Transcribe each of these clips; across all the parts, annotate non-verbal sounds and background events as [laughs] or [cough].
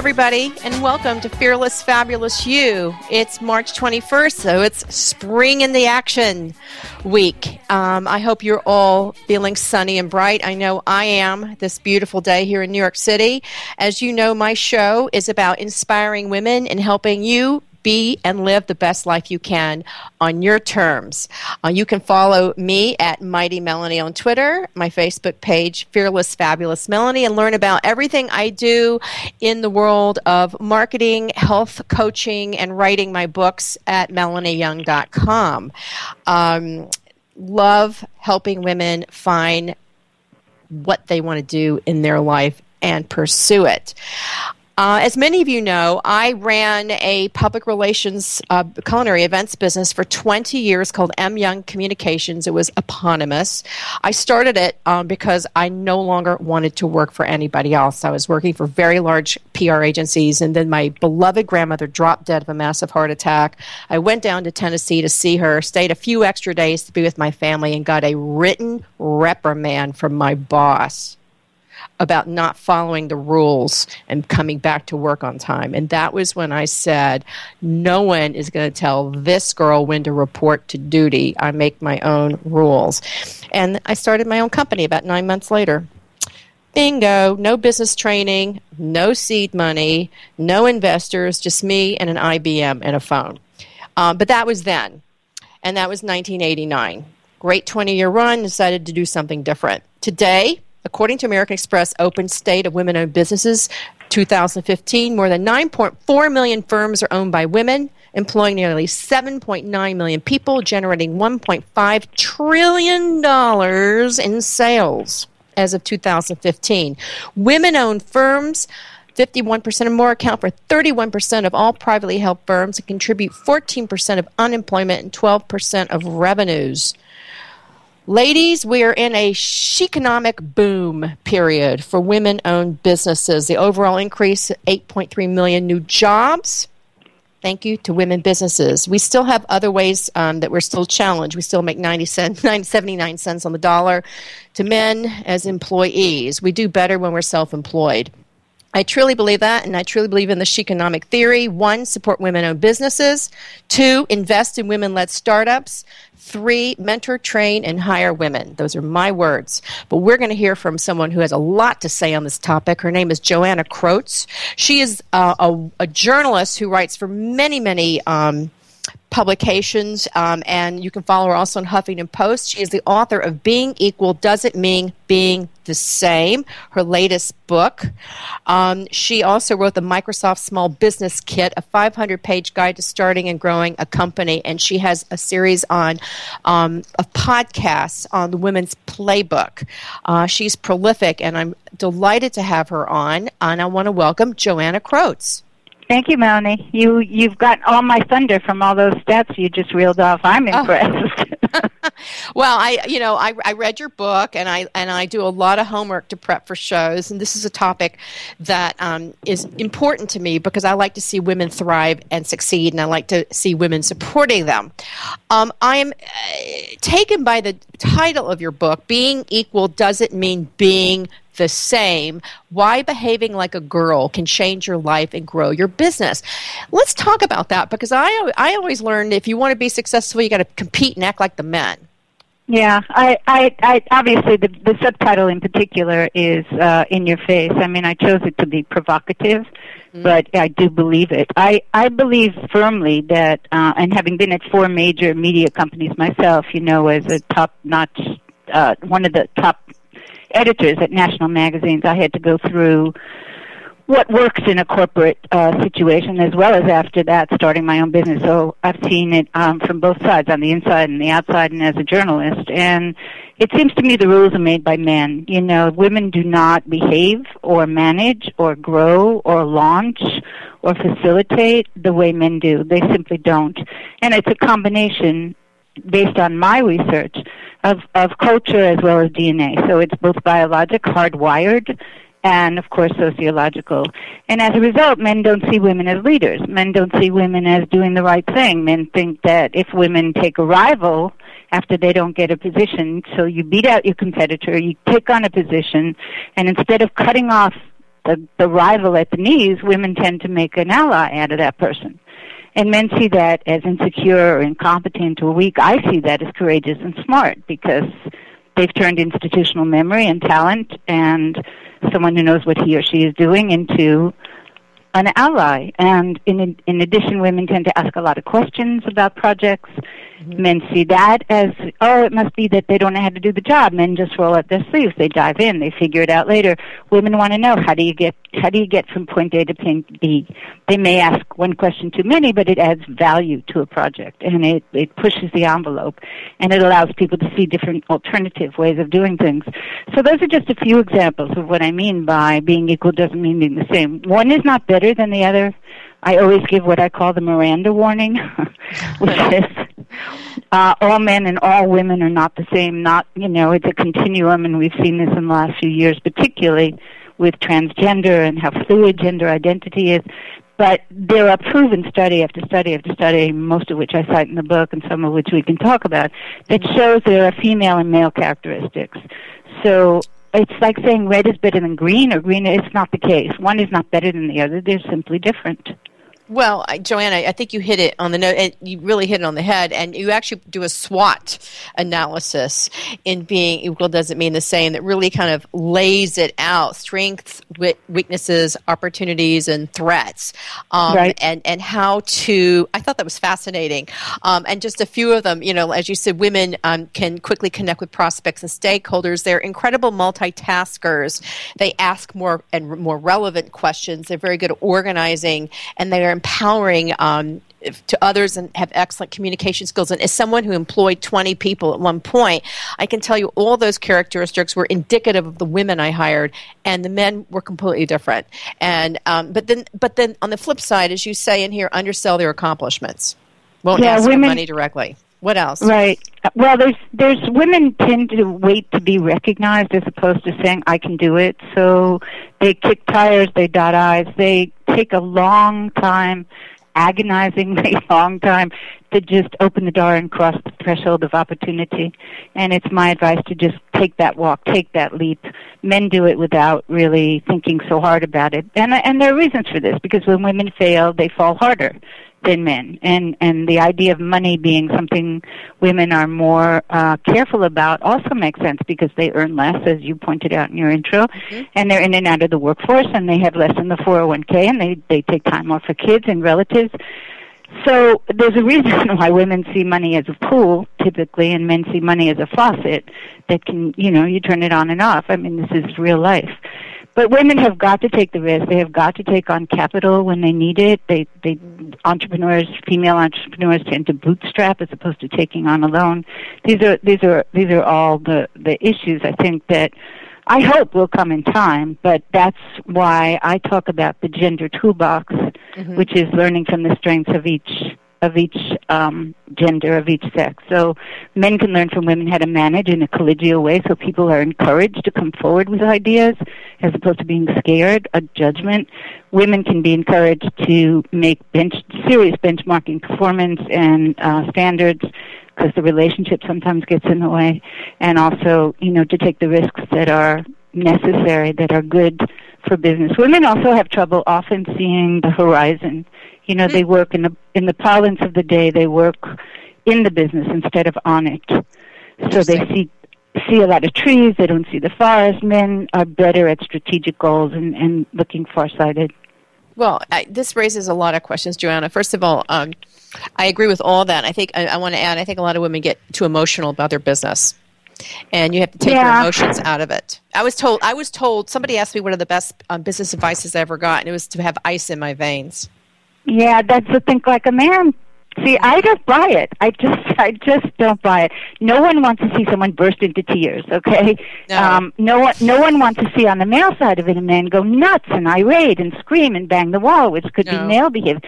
Everybody, and welcome to Fearless Fabulous You. It's March 21st, so it's spring in the action week. Um, I hope you're all feeling sunny and bright. I know I am this beautiful day here in New York City. As you know, my show is about inspiring women and helping you be and live the best life you can on your terms. Uh, you can follow me at Mighty Melanie on Twitter, my Facebook page, Fearless Fabulous Melanie, and learn about everything I do in the world of marketing, health coaching, and writing my books at melanieyoung.com. Um, love helping women find what they want to do in their life and pursue it. Uh, as many of you know, I ran a public relations uh, culinary events business for 20 years called M Young Communications. It was eponymous. I started it um, because I no longer wanted to work for anybody else. I was working for very large PR agencies, and then my beloved grandmother dropped dead of a massive heart attack. I went down to Tennessee to see her, stayed a few extra days to be with my family, and got a written reprimand from my boss about not following the rules and coming back to work on time. And that was when I said, no one is going to tell this girl when to report to duty. I make my own rules. And I started my own company about nine months later. Bingo, no business training, no seed money, no investors, just me and an IBM and a phone. Um, but that was then, and that was 1989. Great 20 year run, decided to do something different. Today, According to American Express Open State of Women Owned Businesses 2015, more than 9.4 million firms are owned by women, employing nearly 7.9 million people, generating $1.5 trillion in sales as of 2015. Women owned firms 51% or more account for 31% of all privately held firms and contribute 14% of unemployment and 12% of revenues. Ladies, we are in a economic boom period for women owned businesses. The overall increase 8.3 million new jobs. Thank you to women businesses. We still have other ways um, that we're still challenged. We still make 90 cents, [laughs] 79 cents on the dollar to men as employees. We do better when we're self employed. I truly believe that, and I truly believe in the economic theory. One, support women owned businesses. Two, invest in women led startups. Three, mentor, train, and hire women. Those are my words. But we're going to hear from someone who has a lot to say on this topic. Her name is Joanna Krotz. She is uh, a, a, journalist who writes for many, many um, publications, um, and you can follow her also on Huffington Post. She is the author of Being Equal Doesn't Mean Being the Same, her latest book. Um, she also wrote the Microsoft Small Business Kit, a 500 page guide to starting and growing a company, and she has a series on um, of podcasts on the Women's Playbook. Uh, she's prolific, and I'm delighted to have her on, and I want to welcome Joanna Krotz. Thank you, Melanie. You you've got all my thunder from all those stats you just reeled off. I'm oh. impressed. Oh. [laughs] [laughs] well, I you know I, I read your book and I and I do a lot of homework to prep for shows, and this is a topic that um, is important to me because I like to see women thrive and succeed, and I like to see women supporting them. Um, I am uh, taken by the title of your book. Being equal doesn't mean being the same. Why behaving like a girl can change your life and grow your business. Let's talk about that because I, I always learned if you want to be successful, you got to compete and act like the men. Yeah, I, I, I obviously the, the subtitle in particular is uh, in your face. I mean, I chose it to be provocative, mm-hmm. but I do believe it. I, I believe firmly that, uh, and having been at four major media companies myself, you know, as a top-notch, uh, one of the top editors at national magazines, I had to go through what works in a corporate uh, situation as well as after that starting my own business. So I've seen it um, from both sides, on the inside and the outside, and as a journalist. And it seems to me the rules are made by men. You know, women do not behave or manage or grow or launch or facilitate the way men do. They simply don't. And it's a combination based on my research of, of culture as well as DNA. So it's both biologic, hardwired, and of course sociological. And as a result, men don't see women as leaders. Men don't see women as doing the right thing. Men think that if women take a rival after they don't get a position, so you beat out your competitor, you take on a position, and instead of cutting off the, the rival at the knees, women tend to make an ally out of that person. And men see that as insecure or incompetent or weak. I see that as courageous and smart because they've turned institutional memory and talent and someone who knows what he or she is doing into an ally. And in in addition, women tend to ask a lot of questions about projects. Men see that as, oh, it must be that they don't know how to do the job. Men just roll up their sleeves. They dive in. They figure it out later. Women want to know how do you get how do you get from point A to point B. They may ask one question too many, but it adds value to a project and it it pushes the envelope and it allows people to see different alternative ways of doing things. So those are just a few examples of what I mean by being equal doesn't mean being the same. One is not better than the other. I always give what I call the Miranda warning, [laughs] which is uh, all men and all women are not the same. Not you know, it's a continuum, and we've seen this in the last few years, particularly with transgender and how fluid gender identity is. But there are proven study after study after study, most of which I cite in the book, and some of which we can talk about, that shows there are female and male characteristics. So it's like saying red is better than green or green. It's not the case. One is not better than the other. They're simply different. Well, Joanna, I think you hit it on the note, and you really hit it on the head. And you actually do a SWOT analysis in being equal doesn't mean the same. That really kind of lays it out: strengths, weaknesses, opportunities, and threats, um, right. and and how to. I thought that was fascinating, um, and just a few of them. You know, as you said, women um, can quickly connect with prospects and stakeholders. They're incredible multitaskers. They ask more and more relevant questions. They're very good at organizing, and they are empowering um, to others and have excellent communication skills. And as someone who employed 20 people at one point, I can tell you all those characteristics were indicative of the women I hired, and the men were completely different. And um, but then, but then on the flip side, as you say in here, undersell their accomplishments. Won't yeah, ask women, for money directly. What else? Right. Well, there's there's women tend to wait to be recognized as opposed to saying I can do it. So they kick tires, they dot I's, they take a long time, agonizingly [laughs] long time to just open the door and cross the threshold of opportunity. And it's my advice to just take that walk, take that leap. Men do it without really thinking so hard about it. And and there are reasons for this because when women fail, they fall harder than men. And and the idea of money being something women are more uh careful about also makes sense because they earn less as you pointed out in your intro. Mm-hmm. and they're in and out of the workforce and they have less in the 401k and they they take time off for kids and relatives. So there's a reason [laughs] why women see money as a pool typically and men see money as a faucet that can you know you turn it on and off. I mean this is real life but women have got to take the risk. They have got to take on capital when they need it. They, they, entrepreneurs, female entrepreneurs tend to bootstrap as opposed to taking on a loan. These are, these are, these are all the, the issues I think that I hope will come in time, but that's why I talk about the gender toolbox, mm-hmm. which is learning from the strengths of each of each um, gender, of each sex. So men can learn from women how to manage in a collegial way so people are encouraged to come forward with ideas as opposed to being scared of judgment. Women can be encouraged to make bench, serious benchmarking performance and uh, standards because the relationship sometimes gets in the way and also, you know, to take the risks that are necessary, that are good for business. Women also have trouble often seeing the horizon you know, they work in the in the parlance of the day. They work in the business instead of on it. So they see see a lot of trees. They don't see the forest. Men are better at strategic goals and, and looking farsighted. Well, I, this raises a lot of questions, Joanna. First of all, um, I agree with all that. I think I, I want to add. I think a lot of women get too emotional about their business and you have to take Yeah. your emotions out of it. I was told. I was told. Somebody asked me one of the best um, business advices I ever got, and it was to have ice in my veins. Yeah, that's the think like a man. See, I don't buy it. I just, [laughs] I just don't buy it. No one wants to see someone burst into tears. Okay, No. um, no one, no one wants to see on the male side of it a man go nuts and irate and scream and bang the wall, which could No. be male behavior.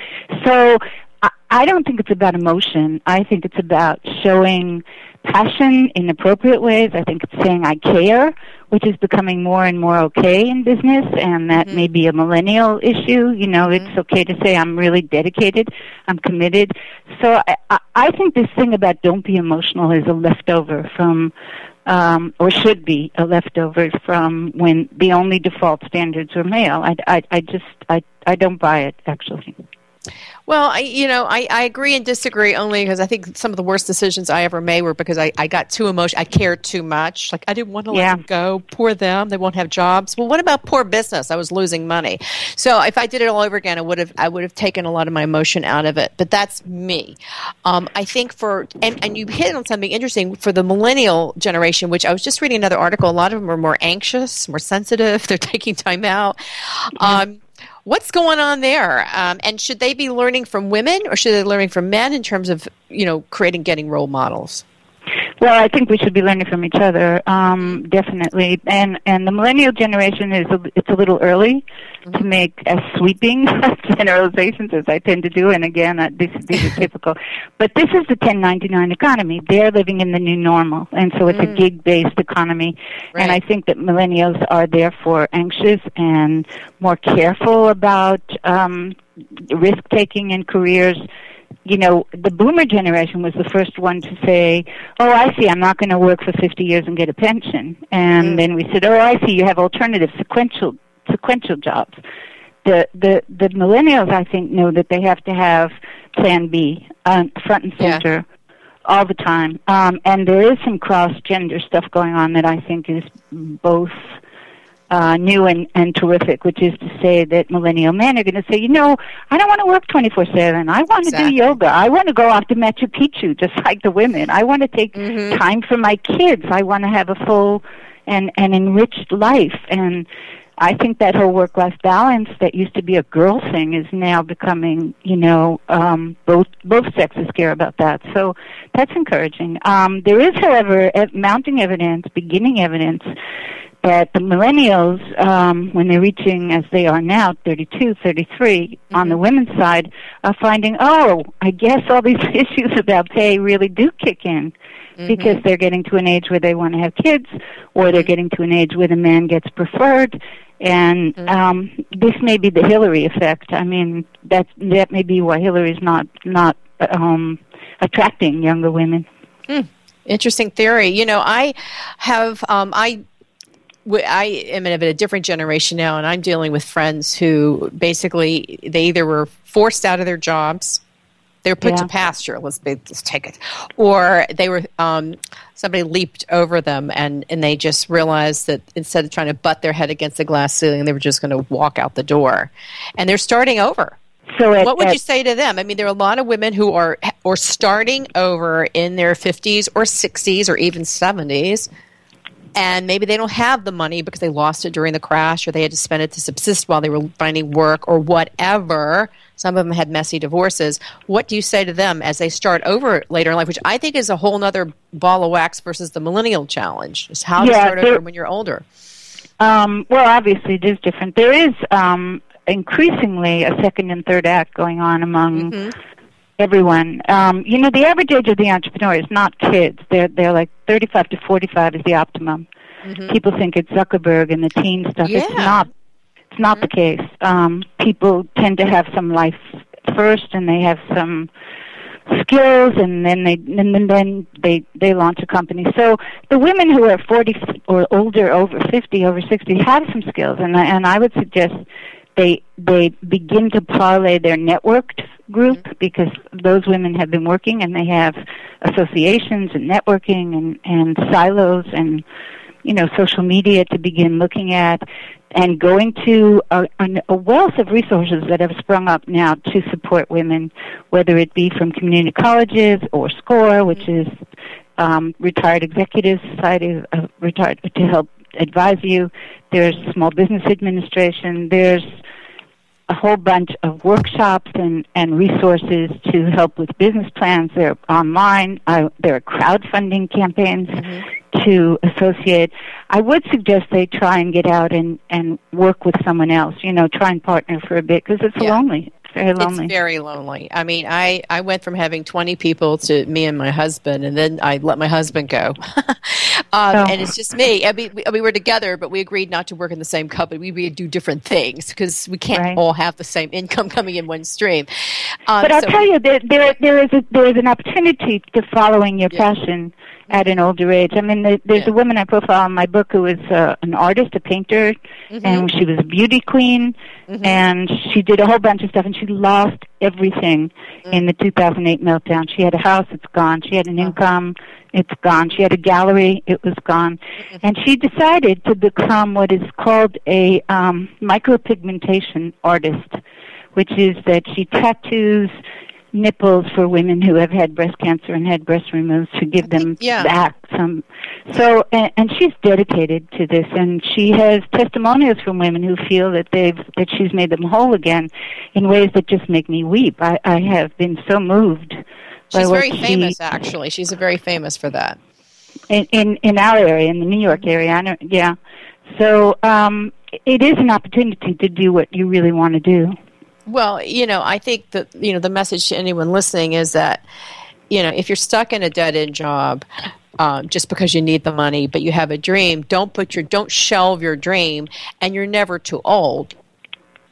So, I, I don't think it's about emotion. I think it's about showing passion in appropriate ways. I think it's saying I care, which is becoming more and more okay in business, and that Mhm. may be a millennial issue. You know, Mhm. it's okay to say I'm really dedicated, I'm committed. So I, I, I think this thing about don't be emotional is a leftover from. Um, or should be a leftover from when the only default standards were male. I, I, I just I, I don't buy it actually. Well, I, you know, I, I agree and disagree only because I think some of the worst decisions I ever made were because I, I got too emotional. I cared too much. Like, I didn't want to let them go. Poor them. They won't have jobs. Well, what about poor business? I was losing money. So if I did it all over again, I would have, I would have taken a lot of my emotion out of it. But that's me. Um, I think for, and, and you hit on something interesting for the millennial generation, which I was just reading another article. A lot of them are more anxious, more sensitive. [laughs] They're taking time out. Um, What's going on there? Um, and should they be learning from women or should they be learning from men in terms of, you know, creating, getting role models? Well, I think we should be learning from each other, um, definitely. And and the millennial generation is a, it's a little early to make as sweeping [laughs] generalizations as I tend to do. And again, uh, this these are [laughs] typical. But this is the 1099 economy. They're living in the new normal, and so it's a Mm. gig-based economy. And I think that millennials are therefore anxious and more careful about um, risk taking in careers you know, the boomer generation was the first one to say, "Oh, I see. I'm not going to work for 50 years and get a pension." And Mm. then we said, "Oh, I see. You have alternative sequential sequential jobs." The the the millennials, I think, know that they have to have Plan B uh, front and Yeah. center all the time. Um, and there is some cross gender stuff going on that I think is both uh, new and, and terrific, which is to say that millennial men are going to say, you know, I don't want to work 24 7. I want to Exactly. do yoga. I want to go off to Machu Picchu, just [laughs] like the women. I want to take Mhm. time for my kids. I want to have a full and, and enriched life. And I think that whole work life balance that used to be a girl thing is now becoming, you know, um, both both sexes care about that. So that's encouraging. Um, there is, however, ev- mounting evidence, beginning evidence that the millennials, um, when they're reaching, as they are now, 32, 33, on the women's side, are finding, oh, I guess all these [laughs] issues about pay really do kick in because they're getting to an age where they want to have kids, or they're getting to an age where the man gets preferred. And um, this may be the Hillary effect. I mean, that that may be why Hillary's not not um, attracting younger women. Interesting theory. You know, I have, um, I, I am of a different generation now, and I'm dealing with friends who basically they either were forced out of their jobs, they were put Yeah. to pasture. Let's be, let's take it, or they were um, somebody leaped over them, and and they just realized that instead of trying to butt their head against the glass ceiling, they were just going to walk out the door, and they're starting over. So at, What would at- you say to them? I mean, there are a lot of women who are or starting over in their 50s or 60s or even 70s, and maybe they don't have the money because they lost it during the crash or they had to spend it to subsist while they were finding work or whatever. Some of them had messy divorces. What do you say to them as they start over later in life, which I think is a whole other ball of wax versus the millennial challenge? Is how to start there- over when you're older. Um, well, obviously, it is different. There is um, increasingly a second and third act going on among Mhm. Everyone. Um, you know, the average age of the entrepreneur is not kids. They're they're like thirty-five to forty-five is the optimum. Mhm. People think it's Zuckerberg and the teen stuff. It's not. It's not the case. Um, people tend to have some life first, and they have some skills and then they and then, then they they launch a company so the women who are 40 or older over 50 over 60 have some skills and I- and I would suggest they they begin to parlay their networked group mm-hmm. because those women have been working and they have associations and networking and and silos and you know social media to begin looking at and going to a, a wealth of resources that have sprung up now to support women, whether it be from community colleges or SCORE, which mm-hmm. is um, Retired Executive Society of Retired to help advise you. There's Small Business Administration. There's a whole bunch of workshops and, and resources to help with business plans. They're online. Uh, there are crowdfunding campaigns mm-hmm. to associate. I would suggest they try and get out and, and work with someone else. You know, try and partner for a bit because it's yeah. lonely very lonely. It's very lonely. I mean, I, I went from having 20 people to me and my husband, and then I let my husband go. [laughs] um, oh. And it's just me. I mean, we, we, were together, but we agreed not to work in the same company. We would do different things because we can't right. all have the same income coming in one stream. Um, but I'll so tell you, there, there, there, is a, there is an opportunity to following your yeah. passion at an older age. I mean, the, there's yeah. a woman I profile in my book who was uh, an artist, a painter, mm-hmm. and she was a beauty queen, mm-hmm. and she did a whole bunch of stuff, and she lost everything mm-hmm. in the 2008 meltdown. She had a house, it's gone. She had an uh-huh. income, it's gone. She had a gallery, it was gone. Mm-hmm. And she decided to become what is called a um, micropigmentation artist, which is that she tattoos nipples for women who have had breast cancer and had breast removed to give them yeah. back some so and, and she's dedicated to this and she has testimonials from women who feel that they've that she's made them whole again in ways that just make me weep. I i have been so moved she's very famous she, actually. She's very famous for that. In in in our area in the new york area I know, yeah. So um it is an opportunity to do what you really want to do well, you know, I think that you know the message to anyone listening is that you know if you're stuck in a dead end job um, just because you need the money, but you have a dream, don't put your don't shelve your dream, and you're never too old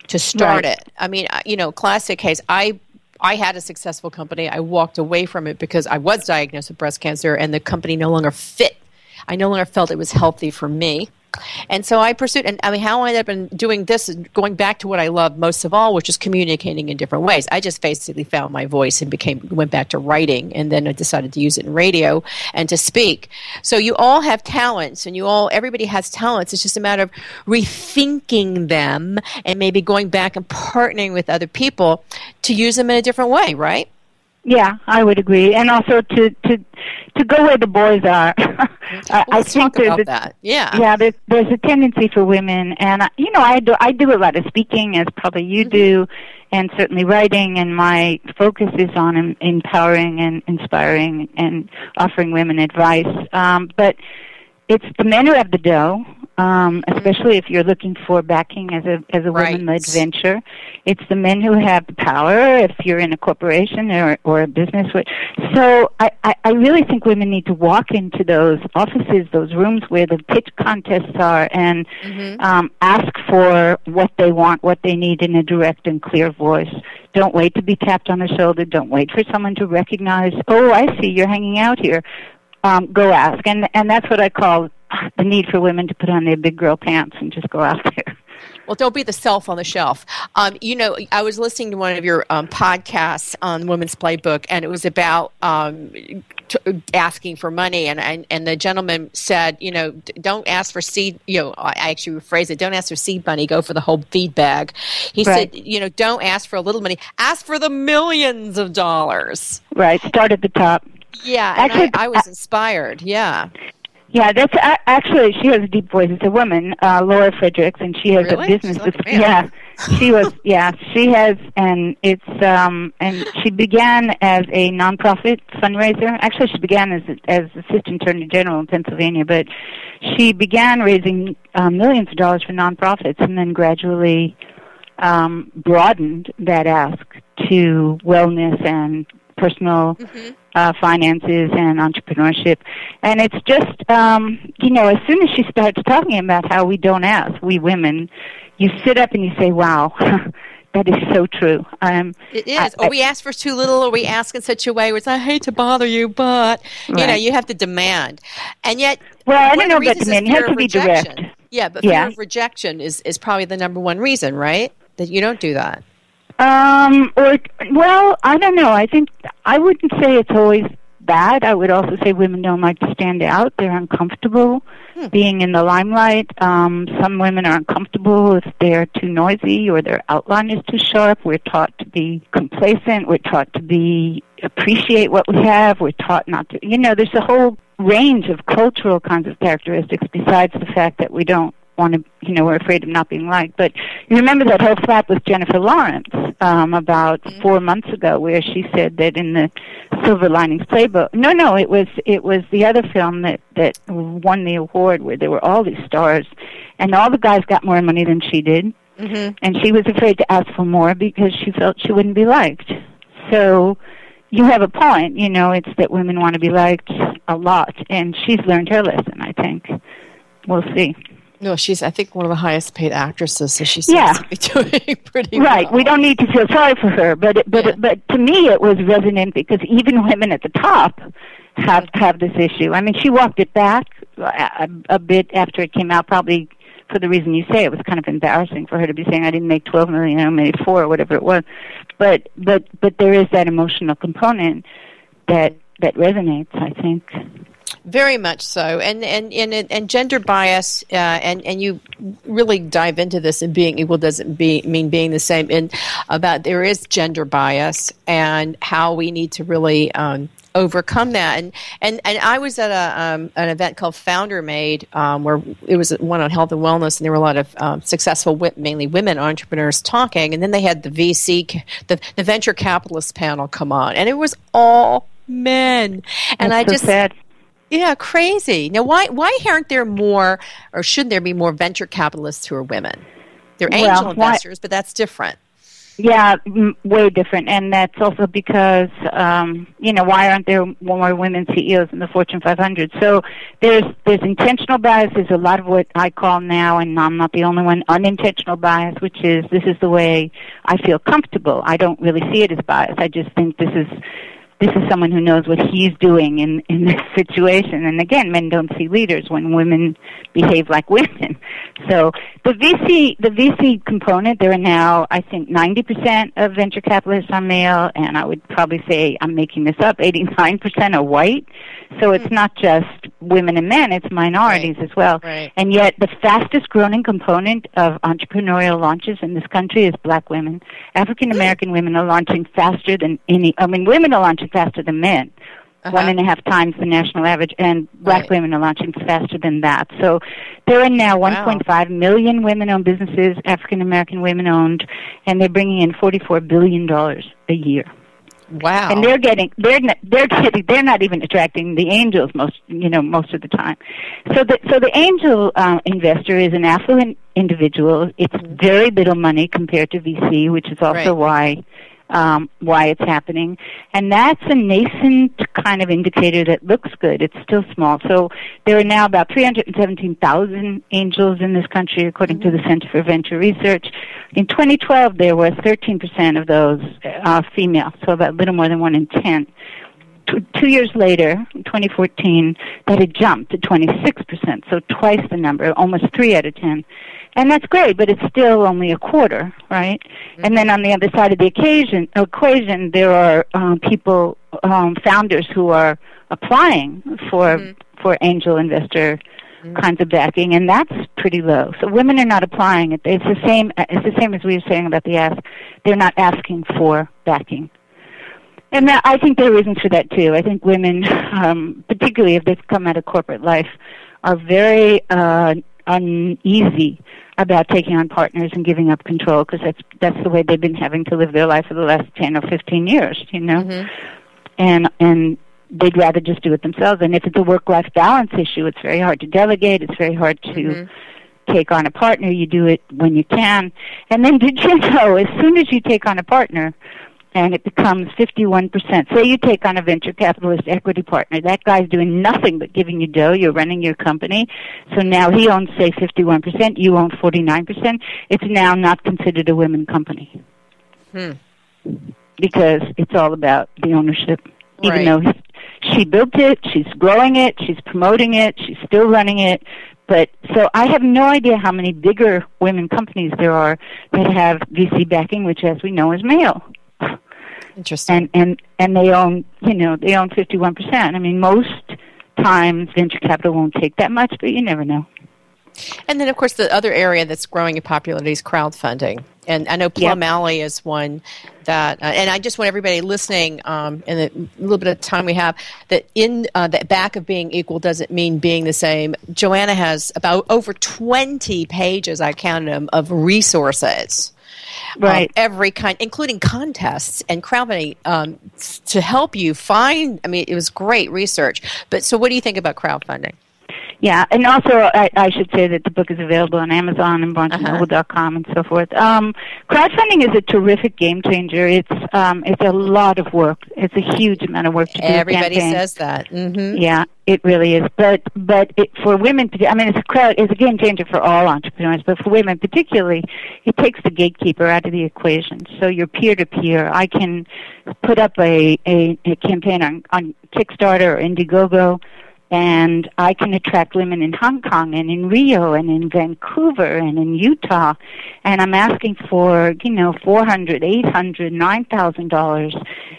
to start right. it. I mean, you know, classic case. I I had a successful company. I walked away from it because I was diagnosed with breast cancer, and the company no longer fit. I no longer felt it was healthy for me. And so I pursued, and I mean, how I ended up in doing this is going back to what I love most of all, which is communicating in different ways. I just basically found my voice and became went back to writing, and then I decided to use it in radio and to speak. So you all have talents, and you all everybody has talents. It's just a matter of rethinking them and maybe going back and partnering with other people to use them in a different way, right? Yeah, I would agree, and also to to to go where the boys are. [laughs] I, I think there's a, that. Yeah, yeah. There's there's a tendency for women, and I, you know, I do I do a lot of speaking, as probably you mm-hmm. do, and certainly writing. And my focus is on em- empowering and inspiring and offering women advice. Um, but it's the men who have the dough, um, especially if you're looking for backing as a as a right. woman-led venture. It's the men who have the power. If you're in a corporation or or a business, so I, I I really think women need to walk into those offices, those rooms where the pitch contests are, and mm-hmm. um, ask for what they want, what they need in a direct and clear voice. Don't wait to be tapped on the shoulder. Don't wait for someone to recognize. Oh, I see you're hanging out here. Um, go ask, and and that's what I call the need for women to put on their big girl pants and just go out there. Well, don't be the self on the shelf. Um, you know, I was listening to one of your um, podcasts on Women's Playbook, and it was about um, t- asking for money. And, and and the gentleman said, you know, don't ask for seed. You know, I actually rephrased it: don't ask for seed money. Go for the whole feed bag. He right. said, you know, don't ask for a little money. Ask for the millions of dollars. Right. Start at the top. Yeah, actually, I, I was inspired. Yeah. Yeah, that's uh, actually she has a deep voice. It's a woman, uh, Laura Fredericks, and she has really? a business. With, yeah, [laughs] she was. Yeah, she has, and it's um, and she began as a nonprofit fundraiser. Actually, she began as as assistant attorney general in Pennsylvania, but she began raising uh, millions of dollars for nonprofits, and then gradually um, broadened that ask to wellness and personal mm-hmm. uh, finances and entrepreneurship. And it's just, um, you know, as soon as she starts talking about how we don't ask, we women, you sit up and you say, wow. [laughs] that is so true. Um, it is. I, or we ask for too little, or we ask in such a way where it's, I hate to bother you, but you right. know, you have to demand. And yet, well, I don't know about demand. You have to be rejection. direct. Yeah, but fear of rejection is is probably the number one reason, right? That you don't do that. Um, or well, I don't know. I think I wouldn't say it's always bad. I would also say women don't like to stand out. They're uncomfortable hmm. being in the limelight. Um, some women are uncomfortable if they're too noisy or their outline is too sharp. We're taught to be complacent. We're taught to be appreciate what we have. We're taught not to. You know, there's a whole range of cultural kinds of characteristics besides the fact that we don't want to, you know, we're afraid of not being liked. But you remember that whole flap with Jennifer Lawrence um, about mm-hmm. four months ago, where she said that in the Silver Linings Playbook. No, no, it was it was the other film that that won the award where there were all these stars, and all the guys got more money than she did, mm-hmm. and she was afraid to ask for more because she felt she wouldn't be liked. So you have a point. You know, it's that women want to be liked a lot, and she's learned her lesson. I think. We'll see. No, she's I think one of the highest paid actresses, so she's yeah. [laughs] doing pretty right. Well. We don't need to feel sorry for her, but it, but yeah. it, but to me it was resonant because even women at the top have mm-hmm. have this issue. I mean, she walked it back a, a bit after it came out, probably for the reason you say. It was kind of embarrassing for her to be saying, "I didn't make twelve million, I made four, or whatever it was." But but but there is that emotional component that that resonates. I think. Very much so, and and and, and gender bias, uh, and and you really dive into this. And being equal doesn't be, mean being the same. And about there is gender bias, and how we need to really um, overcome that. And and and I was at a um, an event called Founder Made, um, where it was one on health and wellness, and there were a lot of um, successful, mainly women entrepreneurs talking. And then they had the VC, the, the venture capitalist panel come on, and it was all men. And That's I just sad. Yeah, crazy. Now, why why aren't there more, or shouldn't there be more venture capitalists who are women? They're angel well, investors, but that's different. Yeah, m- way different, and that's also because um, you know why aren't there more women CEOs in the Fortune 500? So there's there's intentional bias. There's a lot of what I call now, and I'm not the only one, unintentional bias, which is this is the way I feel comfortable. I don't really see it as bias. I just think this is this is someone who knows what he's doing in in this situation. And again, men don't see leaders when women behave like women. So the VC the VC component, there are now I think 90% of venture capitalists are male, and I would probably say I'm making this up, 89% are white. So it's mm-hmm. not just women and men; it's minorities right. as well. Right. And yet, the fastest growing component of entrepreneurial launches in this country is black women. African American women are launching faster than any. I mean, women are launching faster than men. Uh-huh. One and a half times the national average, and black right. women are launching faster than that. So there are now 1.5 wow. million women-owned businesses, African American women-owned, and they're bringing in 44 billion dollars a year. Wow. And they're getting they're not, they're getting they're not even attracting the angels most you know most of the time. So the so the angel uh, investor is an affluent individual. It's very little money compared to VC, which is also right. why um, why it's happening. And that's a nascent kind of indicator that looks good. It's still small. So there are now about 317,000 angels in this country, according mm-hmm. to the Center for Venture Research. In 2012, there were 13% of those uh, female, so about a little more than one in 10 two years later, 2014, that had jumped to 26%, so twice the number, almost three out of 10 and that's great, but it's still only a quarter, right? Mm-hmm. And then on the other side of the occasion, equation, there are um, people, um, founders who are applying for mm-hmm. for angel investor mm-hmm. kinds of backing, and that's pretty low. So women are not applying it. It's the same. It's the same as we were saying about the ask. They're not asking for backing. And that, I think there are reasons for that too. I think women, [laughs] um, particularly if they've come out of corporate life, are very uh, uneasy about taking on partners and giving up control because that's that's the way they've been having to live their life for the last 10 or 15 years you know? Mm-hmm. and and they'd rather just do it themselves. And if it's a work life balance issue it's very hard to delegate. It's very hard to mm-hmm. take on a partner. You do it when you can. And then did you know as soon as you take on a partner and it becomes 51%. Say you take on a venture capitalist equity partner. That guy's doing nothing but giving you dough. You're running your company. So now he owns, say, 51%. You own 49%. It's now not considered a women company. Hmm. Because it's all about the ownership. Even though she built it, she's growing it, she's promoting it, she's still running it. But so I have no idea how many bigger women companies there are that have VC backing, which, as we know, is male. Interesting. And and and they own you know they own fifty one percent. I mean most times venture capital won't take that much, but you never know. And then, of course, the other area that's growing in popularity is crowdfunding. And I know Plum Yep. Alley is one that, uh, and I just want everybody listening, um, in the little bit of time we have, that in uh, the back of being equal doesn't mean being the same. Joanna has about over 20 pages, I counted them, of resources. Um, Right. every kind, including contests and crowdfunding, um, to help you find. I mean, it was great research. But so, what do you think about crowdfunding? Yeah, and also I, I should say that the book is available on Amazon and BarnesandNoble.com and so forth. Um, crowdfunding is a terrific game changer. It's um, it's a lot of work. It's a huge amount of work to do. a Everybody says that. hmm Yeah, it really is. But but it, for women, I mean, it's a crowd. It's a game changer for all entrepreneurs, but for women particularly, it takes the gatekeeper out of the equation. So you're peer to peer. I can put up a, a, a campaign on, on Kickstarter or Indiegogo, and I can attract women in Hong Kong and in Rio and in Vancouver and in Utah, and I'm asking for you know four hundred, eight hundred, nine thousand dollars,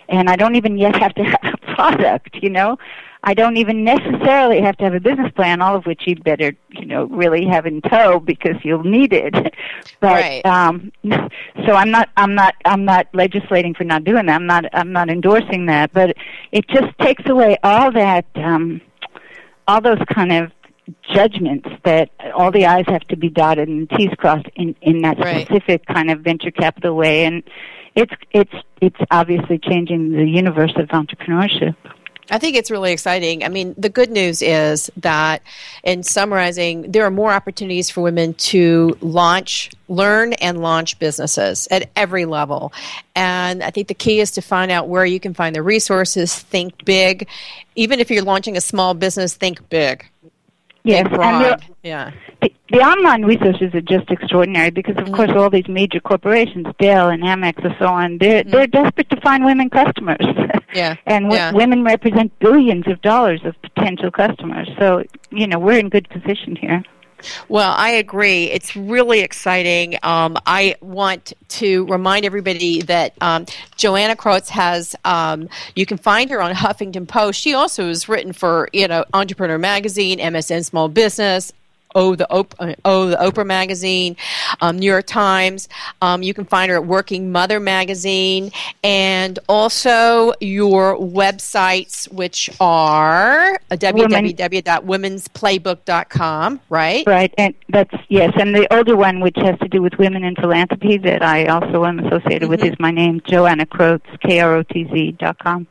and I don't even yet have to [laughs] have a product. You know, I don't even necessarily have to have a business plan, all of which you'd better you know really have in tow because you'll need it. [laughs] but Right. um, [laughs] so I'm not I'm not I'm not legislating for not doing that. I'm not I'm not endorsing that, but it just takes away all that. Um, all those kind of judgments that all the I's have to be dotted and T's crossed in, in that Right. specific kind of venture capital way. And it's, it's, it's obviously changing the universe of entrepreneurship. I think it's really exciting. I mean, the good news is that, in summarizing, there are more opportunities for women to launch, learn, and launch businesses at every level. And I think the key is to find out where you can find the resources, think big. Even if you're launching a small business, think big. Yes, and the, Yeah. the, the online resources are just extraordinary because, of mm-hmm. course, all these major corporations, Dell and Amex and so on, they're, mm-hmm. they're desperate to find women customers. [laughs] Yeah. and w- Yeah. women represent billions of dollars of potential customers. So, you know, we're in good position here. Well, I agree. It's really exciting. Um, I want to remind everybody that um, Joanna Krotz has. Um, you can find her on Huffington Post. She also has written for you know Entrepreneur Magazine, MSN Small Business. Oh, the Op- uh, oh, the Oprah magazine, um, New York Times. Um, you can find her at Working Mother magazine, and also your websites, which are www.womensplaybook.com, right? Right, and that's yes, and the older one, which has to do with women in philanthropy, that I also am associated with, is my name, Joanna Krotz, K R O T Z dot com.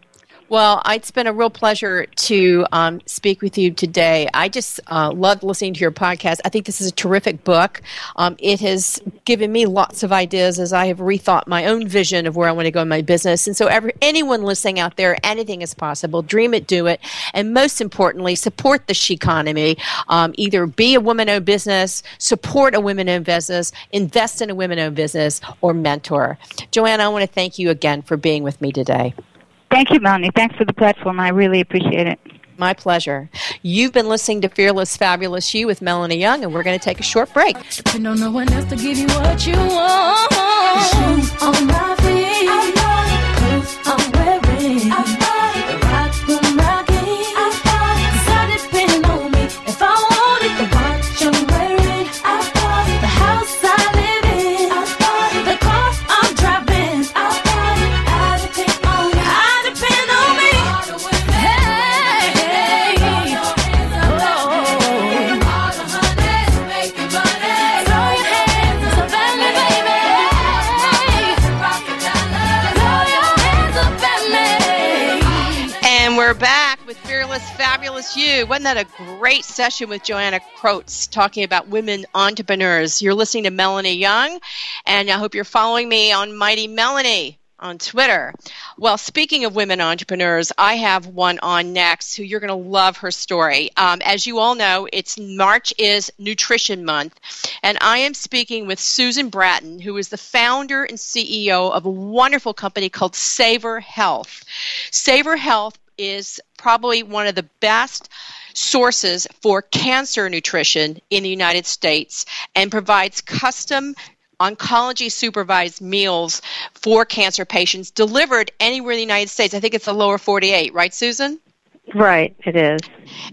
Well, it's been a real pleasure to um, speak with you today. I just uh, loved listening to your podcast. I think this is a terrific book. Um, it has given me lots of ideas as I have rethought my own vision of where I want to go in my business. And so, every, anyone listening out there, anything is possible. Dream it, do it, and most importantly, support the she economy. Um, either be a woman-owned business, support a women-owned business, invest in a women-owned business, or mentor. Joanna, I want to thank you again for being with me today. Thank you, Melanie. Thanks for the platform. I really appreciate it. My pleasure. You've been listening to Fearless Fabulous You with Melanie Young, and we're going to take a short break. That a great session with Joanna Krotz talking about women entrepreneurs? You're listening to Melanie Young, and I hope you're following me on Mighty Melanie on Twitter. Well, speaking of women entrepreneurs, I have one on next who you're going to love her story. Um, as you all know, it's March is Nutrition Month, and I am speaking with Susan Bratton, who is the founder and CEO of a wonderful company called Savor Health. Savor Health is probably one of the best sources for cancer nutrition in the United States and provides custom oncology supervised meals for cancer patients delivered anywhere in the United States. I think it's the lower 48, right, Susan? Right, it is.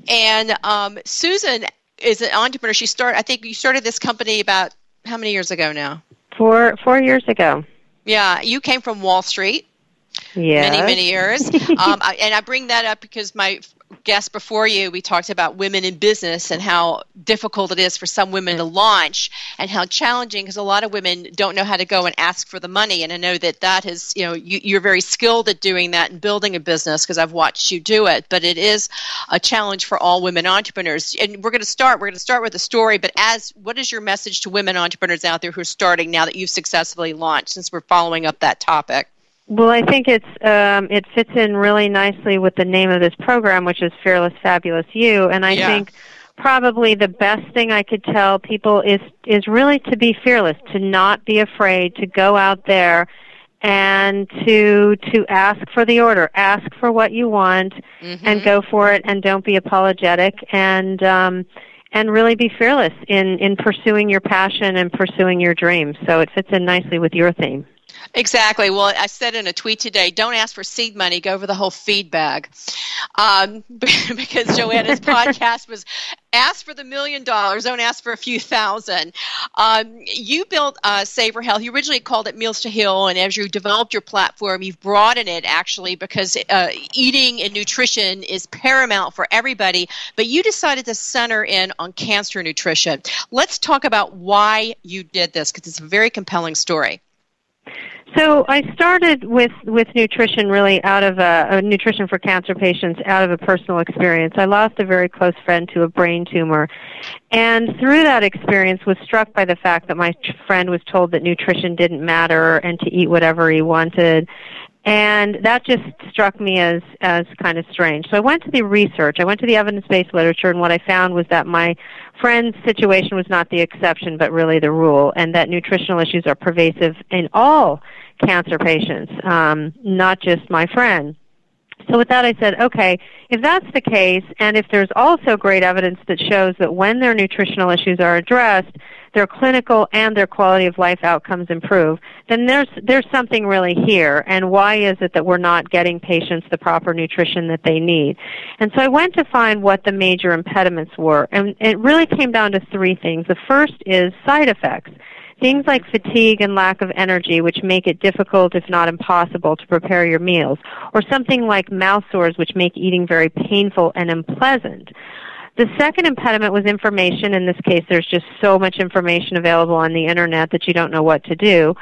And um, Susan is an entrepreneur. She started. I think you started this company about how many years ago now? Four four years ago. Yeah, you came from Wall Street Yeah. many many years, [laughs] um, I, and I bring that up because my guest before you, we talked about women in business and how difficult it is for some women to launch, and how challenging because a lot of women don't know how to go and ask for the money. And I know that that is, you know, you, you're very skilled at doing that and building a business because I've watched you do it. But it is a challenge for all women entrepreneurs. And we're going to start. We're going to start with a story. But as what is your message to women entrepreneurs out there who are starting now that you've successfully launched? Since we're following up that topic. Well, I think it's um, it fits in really nicely with the name of this program, which is Fearless Fabulous You. And I Yeah. think probably the best thing I could tell people is is really to be fearless, to not be afraid, to go out there and to to ask for the order, ask for what you want, and go for it, and don't be apologetic, and um, and really be fearless in in pursuing your passion and pursuing your dreams. So it fits in nicely with your theme. Exactly. Well, I said in a tweet today, don't ask for seed money, go for the whole feed bag. Um, [laughs] because Joanna's [laughs] podcast was ask for the million dollars, don't ask for a few thousand. Um, you built uh, Savor Health. You originally called it Meals to Heal, and as you developed your platform, you've broadened it actually because uh, eating and nutrition is paramount for everybody, but you decided to center in on cancer nutrition. Let's talk about why you did this because it's a very compelling story. So I started with with nutrition really out of a, a nutrition for cancer patients out of a personal experience. I lost a very close friend to a brain tumor, and through that experience was struck by the fact that my friend was told that nutrition didn't matter and to eat whatever he wanted. And that just struck me as as kind of strange. So I went to the research. I went to the evidence-based literature, and what I found was that my friend's situation was not the exception, but really the rule, and that nutritional issues are pervasive in all cancer patients, um, not just my friend. So with that, I said, okay, if that's the case, and if there's also great evidence that shows that when their nutritional issues are addressed, their clinical and their quality of life outcomes improve, then there's there's something really here. And why is it that we're not getting patients the proper nutrition that they need? And so I went to find what the major impediments were, and it really came down to three things. The first is side effects. Things like fatigue and lack of energy, which make it difficult, if not impossible, to prepare your meals, or something like mouth sores, which make eating very painful and unpleasant. The second impediment was information. In this case, there's just so much information available on the internet that you don't know what to do,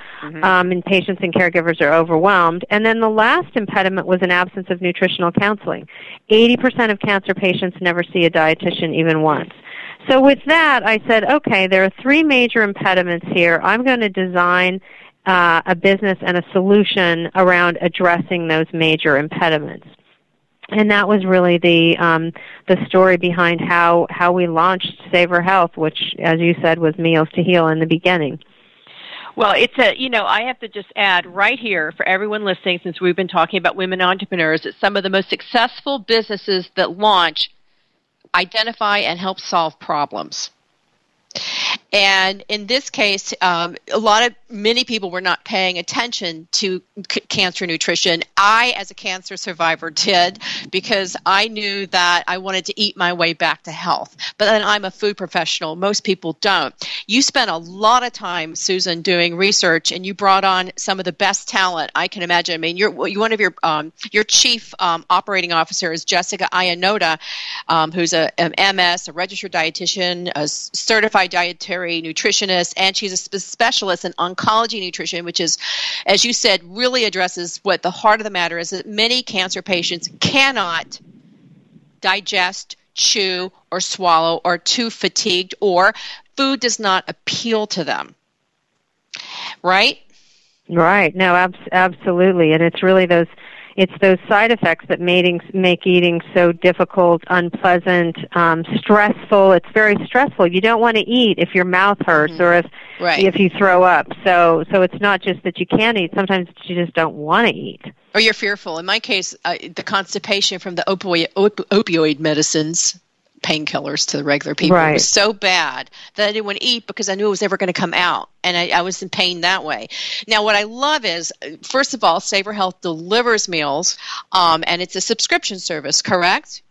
um, and patients and caregivers are overwhelmed. And then the last impediment was an absence of nutritional counseling. 80% of cancer patients never see a dietitian even once. So with that, I said, okay, there are three major impediments here. I'm going to design uh, a business and a solution around addressing those major impediments. And that was really the um, the story behind how how we launched Savor Health, which, as you said, was Meals to Heal in the beginning. Well, it's a, you know, I have to just add right here for everyone listening, since we've been talking about women entrepreneurs, that some of the most successful businesses that launch identify and help solve problems. And in this case, um, a lot of many people were not paying attention to c- cancer nutrition. I, as a cancer survivor, did because I knew that I wanted to eat my way back to health. But then I'm a food professional. Most people don't. You spent a lot of time, Susan, doing research, and you brought on some of the best talent I can imagine. I mean, you're one of your um, your chief um, operating officer is Jessica Iannotta, um, who's a, an MS, a registered dietitian, a certified dietary nutritionist, and she's a specialist in oncology nutrition, which is, as you said, really addresses what the heart of the matter is that many cancer patients cannot digest, chew, or swallow, or too fatigued, or food does not appeal to them. Right? Right. No, abs- absolutely. And it's really those it's those side effects that making, make eating so difficult, unpleasant, um, stressful. It's very stressful. You don't want to eat if your mouth hurts or if Right. if you throw up. So so it's not just that you can't eat. Sometimes you just don't want to eat. or you're fearful. In my case, uh, the constipation from the opioid, op- opioid medicines painkillers to the regular people. It was so bad that I didn't want to eat because I knew it was ever going to come out, and I, I was in pain that way. Now, what I love is, first of all, Savor Health delivers meals, um, and it's a subscription service, correct?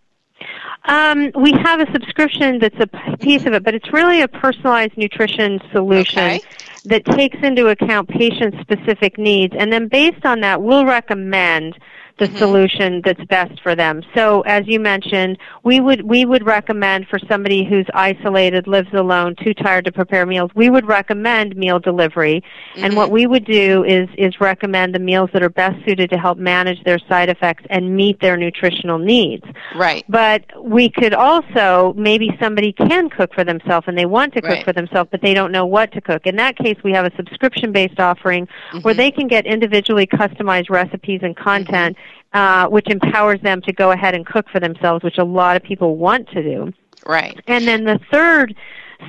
Um, we have a subscription that's a piece of it, but it's really a personalized nutrition solution Okay. that takes into account patient specific needs. And then based on that, we'll recommend the Mm-hmm. solution that's best for them. So as you mentioned, we would we would recommend for somebody who's isolated, lives alone, too tired to prepare meals, we would recommend meal delivery. And Mm-hmm. what we would do is is recommend the meals that are best suited to help manage their side effects and meet their nutritional needs. Right. But we could also maybe somebody can cook for themselves and they want to cook Right. for themselves, but they don't know what to cook. In that case, we have a subscription-based offering where they can get individually customized recipes and content, uh, which empowers them to go ahead and cook for themselves, which a lot of people want to do. Right. And then the third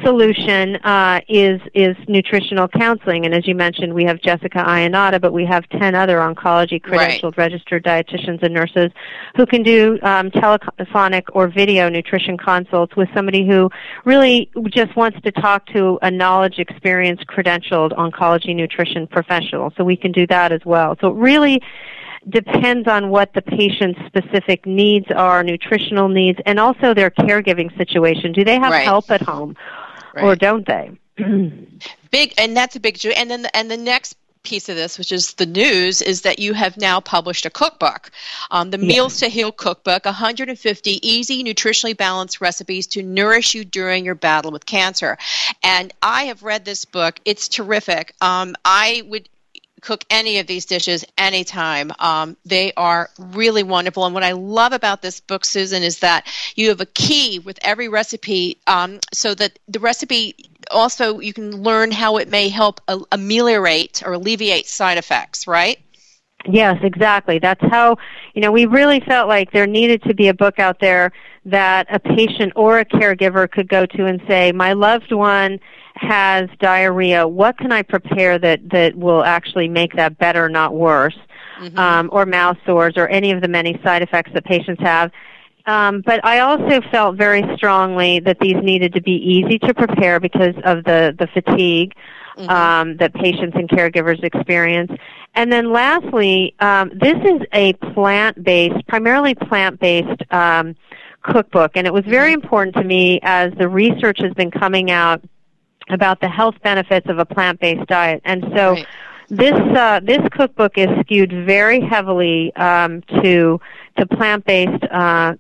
solution uh, is is nutritional counseling. And as you mentioned, we have Jessica Iannotta, but we have ten other oncology Right. credentialed registered dietitians and nurses who can do um, telephonic or video nutrition consults with somebody who really just wants to talk to a knowledge, experienced, credentialed oncology nutrition professional. So we can do that as well. So it really depends on what the patient's specific needs are, nutritional needs, and also their caregiving situation. Do they have Right. help at home, or don't they? [clears throat] Big, and that's a big. And then, the, and the next piece of this, which is the news, is that you have now published a cookbook, um, the Meals to Heal cookbook, 150 easy, nutritionally balanced recipes to nourish you during your battle with cancer. And I have read this book; it's terrific. Um, I would cook any of these dishes anytime. Um, they are really wonderful. And what I love about this book, Susan, is that you have a key with every recipe um, so that the recipe also you can learn how it may help ameliorate or alleviate side effects, right? Yes, exactly. That's how, you know, we really felt like there needed to be a book out there that a patient or a caregiver could go to and say, my loved one has diarrhea. What can I prepare that, that will actually make that better, not worse? Um, or mouth sores or any of the many side effects that patients have. Um, but I also felt very strongly that these needed to be easy to prepare because of the, the fatigue um, that patients and caregivers experience. And then lastly, um, this is a plant-based, primarily plant-based um, cookbook, and it was very important to me as the research has been coming out about the health benefits of a plant-based diet. And so Right. this uh, this cookbook is skewed very heavily um, to to plant-based uh,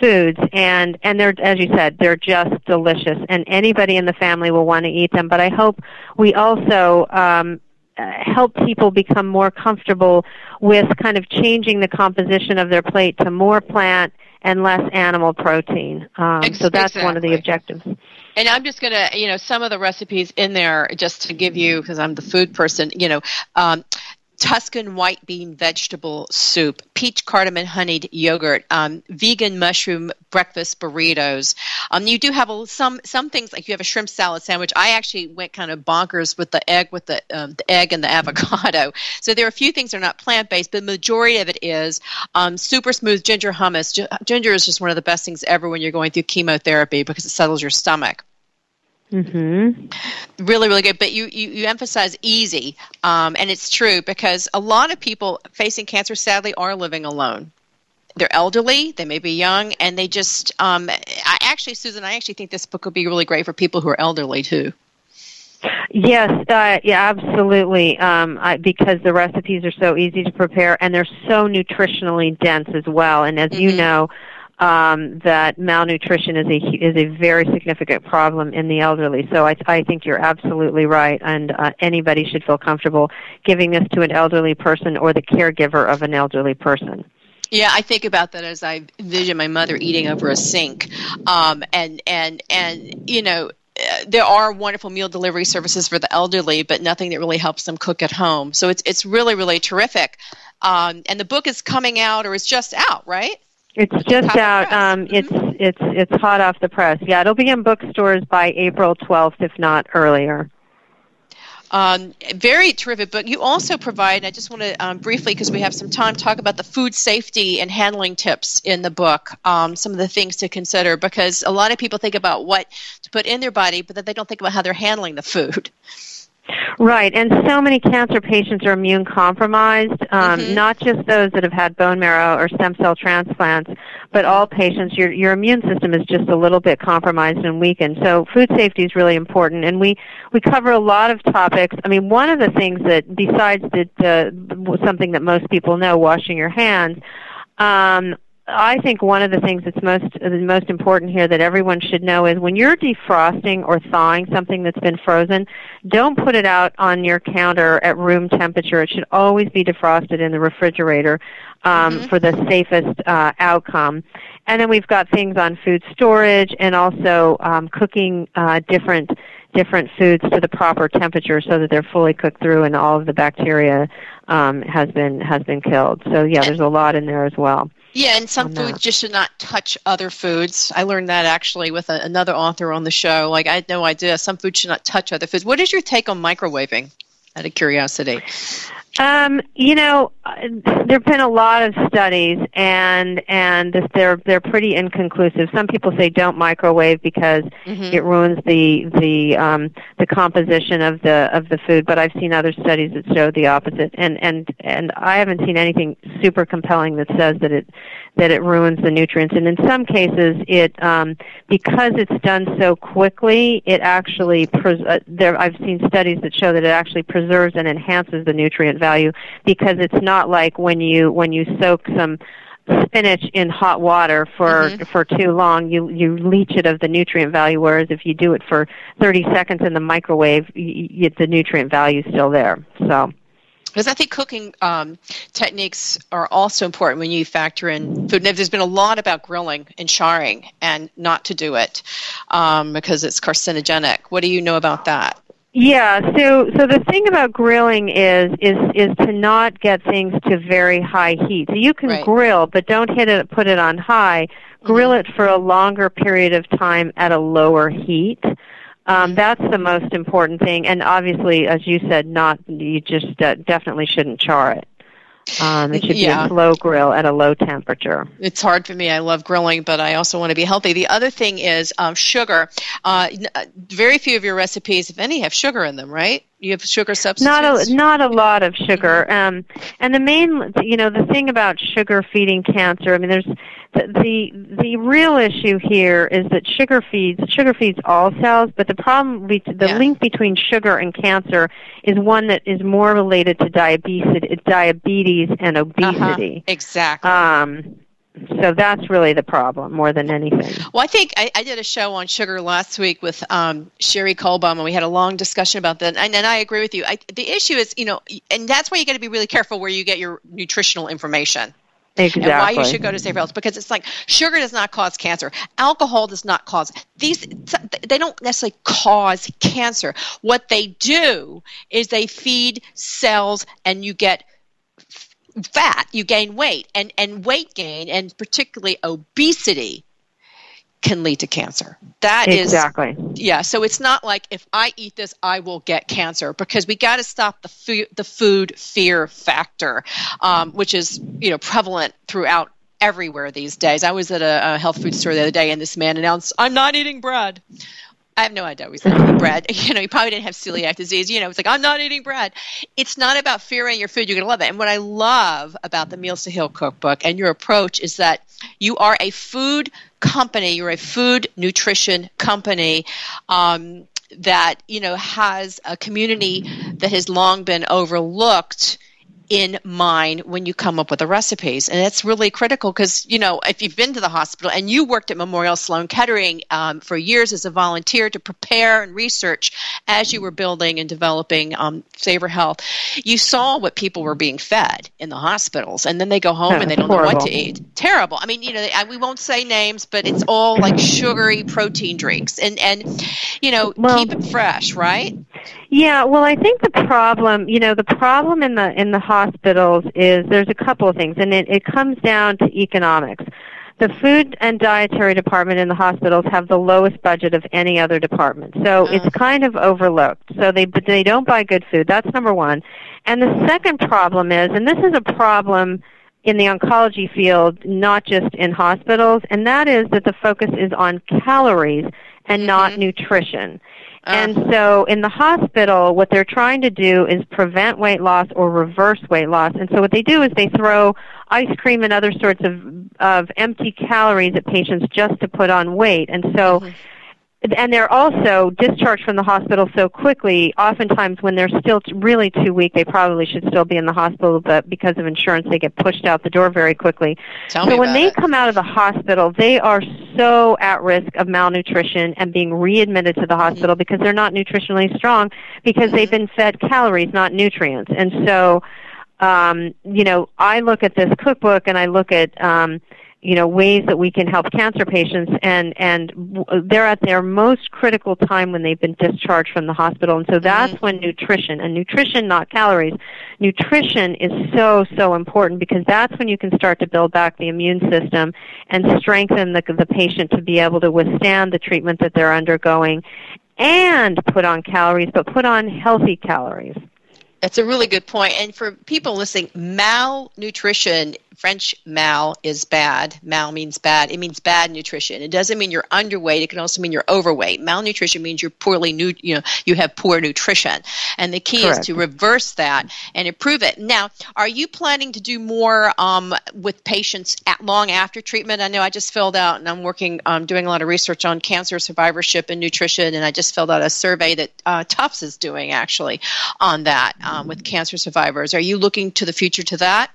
foods, and and they're as you said, they're just delicious, and anybody in the family will want to eat them. But I hope we also um, uh, help people become more comfortable with kind of changing the composition of their plate to more plant and less animal protein. Um, so that's one of the objectives. And I'm just going to, you know, some of the recipes in there, just to give you, because I'm the food person, you know, um, Tuscan white bean vegetable soup, peach cardamom honeyed yogurt, um, vegan mushroom breakfast burritos. Um, you do have a, some some things like you have a shrimp salad sandwich. I actually went kind of bonkers with the egg with the um, the egg and the [laughs] avocado. So there are a few things that are not plant based, but the majority of it is um, super smooth ginger hummus. Gi- ginger is just one of the best things ever when you're going through chemotherapy because it settles your stomach hmm really really good but you you, you emphasize easy um, and it's true because a lot of people facing cancer sadly are living alone they're elderly they may be young and they just um, i actually susan i actually think this book would be really great for people who are elderly too Yes, uh, yeah, absolutely. Um, I, because the recipes are so easy to prepare and they're so nutritionally dense as well. And as you Mhm. know, um, that malnutrition is a is a very significant problem in the elderly. So I, I think you're absolutely right, and uh, anybody should feel comfortable giving this to an elderly person or the caregiver of an elderly person. Yeah, I think about that as I envision my mother eating over a sink, um, and and and you know. uh, There are wonderful meal delivery services for the elderly, but nothing that really helps them cook at home. So it's it's really really terrific. Um, and the book is coming out, or is just out, right? It's just Hot off the out. Um, it's it's it's hot off the press. Yeah, it'll be in bookstores by April 12th, if not earlier. Um, very terrific book. You also provide, I just want to um, briefly, because we have some time, talk about the food safety and handling tips in the book, um, some of the things to consider, because a lot of people think about what to put in their body, but then they don't think about how they're handling the food. Right, and so many cancer patients are immune compromised, um, Mhm. not just those that have had bone marrow or stem cell transplants, but all patients. Your your immune system is just a little bit compromised and weakened. So food safety is really important, and we we cover a lot of topics. I mean, one of the things that besides the, the something that most people know, washing your hands. Um, I think one of the things that's most the most important here that everyone should know is when you're defrosting or thawing something that's been frozen, don't put it out on your counter at room temperature. It should always be defrosted in the refrigerator um, Mhm. for the safest uh, outcome. And then we've got things on food storage and also um, cooking uh, different different foods to the proper temperature so that they're fully cooked through and all of the bacteria um, has been has been killed. So yeah, there's a lot in there as well. Yeah, and some foods that. just should not touch other foods. I learned that actually with a, another author on the show. Like, I had no idea some foods should not touch other foods. What is your take on microwaving? Out of curiosity. Um, you know, there've been a lot of studies, and and they're they're pretty inconclusive. Some people say don't microwave because Mhm. it ruins the the um, the composition of the of the food. But I've seen other studies that show the opposite, and and and I haven't seen anything super compelling that says that it that it ruins the nutrients. And in some cases, it um, because it's done so quickly, it actually pres- uh, there. I've seen studies that show that it actually preserves and enhances the nutrient value because it's not like when you when you soak some spinach in hot water for Mhm. for too long you you leach it of the nutrient value whereas if you do it for 30 seconds in the microwave y- y- the nutrient value is still there so Because I think cooking um, techniques are also important when you factor in food. And there's been a lot about grilling and charring and not to do it um, because it's carcinogenic. What do you know about that? Yeah, so so the thing about grilling is is is to not get things to very high heat. So you can Right. grill, but don't hit it put it on high. Grill it for a longer period of time at a lower heat. Um, that's the most important thing, and obviously, as you said, not you just uh, definitely shouldn't char it. Um, it should be Yeah. a slow grill at a low temperature. It's hard for me. I love grilling, but I also want to be healthy. The other thing is um, sugar. Uh, uh, very few of your recipes, if any, have sugar in them, right? You have sugar substitutes. Not a not a lot of sugar. Um, and the main, you know, the thing about sugar feeding cancer. I mean, there's the the, the real issue here is that sugar feeds sugar feeds all cells, but the problem, the Yeah. link between sugar and cancer is one that is more related to diabetes, diabetes and Uh-huh. obesity. Exactly. Um, so that's really the problem more than anything. Well, I think I, I did a show on sugar last week with um, Sherry Colbaum, and we had a long discussion about that. And, and I agree with you. I, the issue is, you know, and that's why you got to be really careful where you get your nutritional information. Exactly. and why you should go to Safe Health because it's like sugar does not cause cancer, alcohol does not cause these. They don't necessarily cause cancer. What they do is they feed cells, and you get fat, you gain weight, and and weight gain, and particularly obesity. Can lead to cancer. That is exactly. yeah, so it's not like if I eat this, I will get cancer because we got to stop the food the food fear factor, um, which is you know prevalent throughout everywhere these days. I was at a, a health food store the other day, and this man announced, "I'm not eating bread." I have no idea he's not eating bread. [laughs] You know, he probably didn't have celiac disease. You know, it's like I'm not eating bread. It's not about fearing your food. You're gonna love it. And what I love about the Meals to Heal cookbook and your approach is that you are a food company. You're a food nutrition company. Um, that you know has a community that has long been overlooked in mind when you come up with the recipes. And it's really critical because you know if you've been to the hospital and you worked at memorial sloan kettering um, for years as a volunteer to prepare and research as you were building and developing um, savor health you saw what people were being fed in the hospitals. And then they go home and they don't know what to eat. Terrible. I mean you know we won't say names but it's all like sugary protein drinks. And and you know Well- keep it fresh right Yeah, well, I think the problem, you know, the problem in the in the hospitals is there's a couple of things, and it, it comes down to economics. the food and dietary department in the hospitals have the lowest budget of any other department. So Oh. it's kind of overlooked. So they but they don't buy good food. That's number 1. And the second problem is and this is a problem in the oncology field, not just in hospitals, and that is that the focus is on calories and not mm-hmm. nutrition. Uh. And so in the hospital, what they're trying to do is prevent weight loss or reverse weight loss. And so what they do is they throw ice cream and other sorts of, of empty calories at patients just to put on weight. And so, mm-hmm. And they're also discharged from the hospital so quickly, oftentimes when they're still really too weak, they probably should still be in the hospital, but because of insurance, they get pushed out the door very quickly. Tell so when they it. come out of the hospital, they are so at risk of malnutrition and being readmitted to the hospital because they're not nutritionally strong because they've been fed calories, not nutrients. And so, um, you know, I look at this cookbook and I look at, um, you know, ways that we can help cancer patients and, and they're at their most critical time when they've been discharged from the hospital. And so mm-hmm. that's when nutrition, and nutrition, not calories, nutrition is so, so important because that's when you can start to build back the immune system and strengthen the, the patient to be able to withstand the treatment that they're undergoing and put on calories, but put on healthy calories. That's a really good point. And for people listening, malnutrition, French mal is bad. Mal means bad. It means bad nutrition. It doesn't mean you're underweight. It can also mean you're overweight. Malnutrition means you're poorly, nu- you know, you have poor nutrition. And the key Correct. is to reverse that and improve it. Now, are you planning to do more um, with patients at long after treatment? I know I just filled out, and I'm working, um, doing a lot of research on cancer survivorship and nutrition, and I just filled out a survey that uh, Tufts is doing actually on that um, with cancer survivors. Are you looking to the future to that?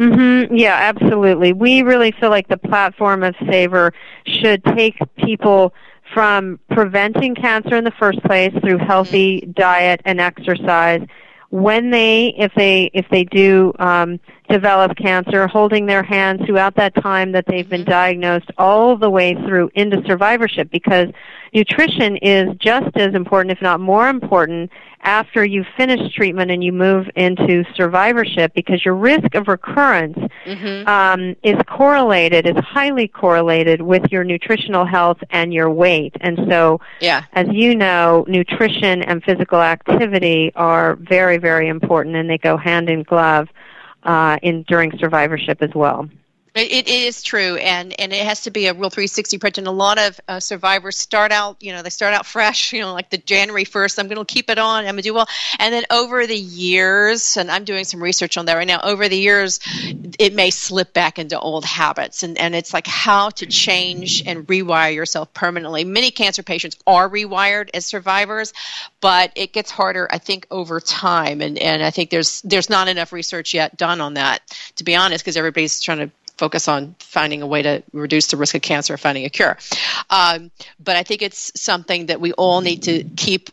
Hmm Yeah, absolutely. We really feel like the platform of Savor should take people from preventing cancer in the first place through healthy diet and exercise. When they, if they, if they do um, develop cancer, holding their hand throughout that time that they've been diagnosed, all the way through into survivorship, because nutrition is just as important, if not more important, after you finish treatment and you move into survivorship because your risk of recurrence um, is correlated, is highly correlated with your nutritional health and your weight. And so, Yeah. as you know, nutrition and physical activity are very, very important and they go hand in glove uh, in during survivorship as well. It, is true, and, and it has to be a real 360 approach. And a lot of uh, survivors start out, you know, they start out [laughs] fresh, you know, like the January 1st, I'm going to keep it on, I'm going to do well. And then over the years, and I'm doing some research on that right now, over the years, it may slip back into old habits. And, and it's like how to change and rewire yourself permanently. Many cancer patients are rewired as survivors, but it gets harder, I think, over time. And, and I think there's, there's not enough research yet done on that, to be honest, because everybody's trying to focus on finding a way to reduce the risk of cancer, finding a cure. Um, but I think it's something that we all need to keep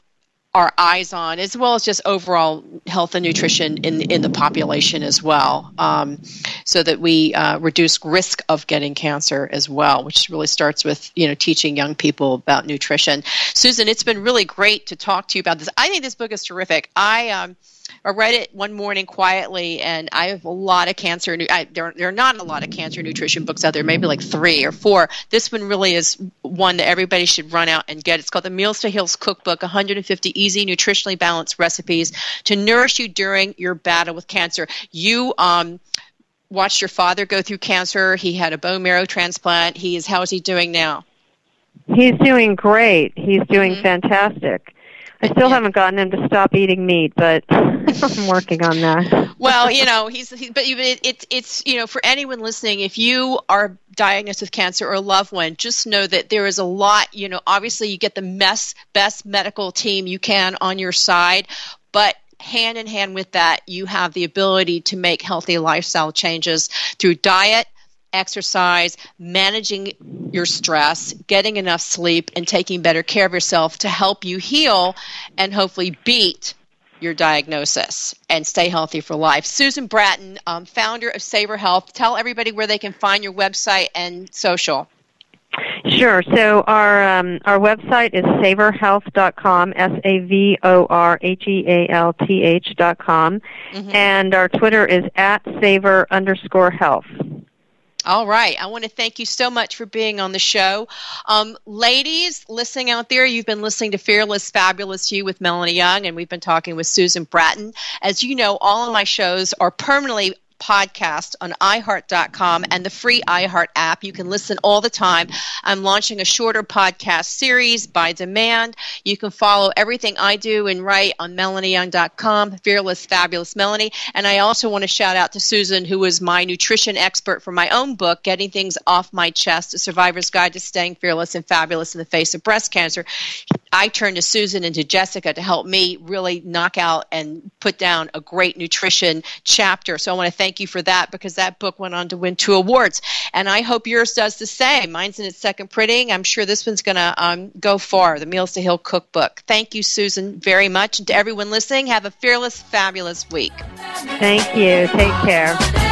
our eyes on, as well as just overall health and nutrition in in the population as well, um, so that we uh, reduce risk of getting cancer as well, which really starts with you know teaching young people about nutrition. Susan, it's been really great to talk to you about this. I think this book is terrific. I um, I read it one morning quietly, and I have a lot of cancer. I, there, there are not a lot of cancer nutrition books out there, maybe like three or four. This one really is one that everybody should run out and get. It's called the Meals to Heals Cookbook 150 Easy, Nutritionally Balanced Recipes to Nourish You During Your Battle with Cancer. You, um, watched your father go through cancer. He had a bone marrow transplant. He is how is he doing now? He's doing great. He's doing Mhm. fantastic. I still Yeah. haven't gotten him to stop eating meat, but [laughs] I'm working on that. [laughs] well, you know, he's he, but it, it's it's you know for anyone listening, if you are diagnosed with cancer or a loved one, just know that there is a lot. You know, obviously you get the mess, best medical team you can on your side, but hand in hand with that, you have the ability to make healthy lifestyle changes through diet. Exercise, managing your stress, getting enough sleep, and taking better care of yourself to help you heal and hopefully beat your diagnosis and stay healthy for life. Susan Bratton, um, founder of Savor Health, tell everybody where they can find your website and social. Sure. So our um, our website is savorhealth.com, S A V O R H E A L T H dot com, Mhm. and our Twitter is at savor underscore health. All right. I want to thank you so much for being on the show. Um, ladies listening out there, you've been listening to Fearless, Fabulous You with Melanie Young, and we've been talking with Susan Bratton. As you know, all of my shows are permanently podcast on iHeart.com and the free iHeart app. You can listen all the time. I'm launching a shorter podcast series by demand. You can follow everything I do and write on MelanieYoung.com, Fearless Fabulous Melanie. And I also want to shout out to Susan, who is my nutrition expert for my own book, Getting Things Off My Chest, A Survivor's Guide to Staying Fearless and Fabulous in the Face of Breast Cancer. I turned to Susan and to Jessica to help me really knock out and put down a great nutrition chapter. So I want to thank you for that because that book went on to win two awards. And I hope yours does the same. Mine's in its second printing. I'm sure this one's going to um, go far, the Meals to Heal cookbook. Thank you, Susan, very much. And to everyone listening, have a fearless, fabulous week. Thank you. Take care.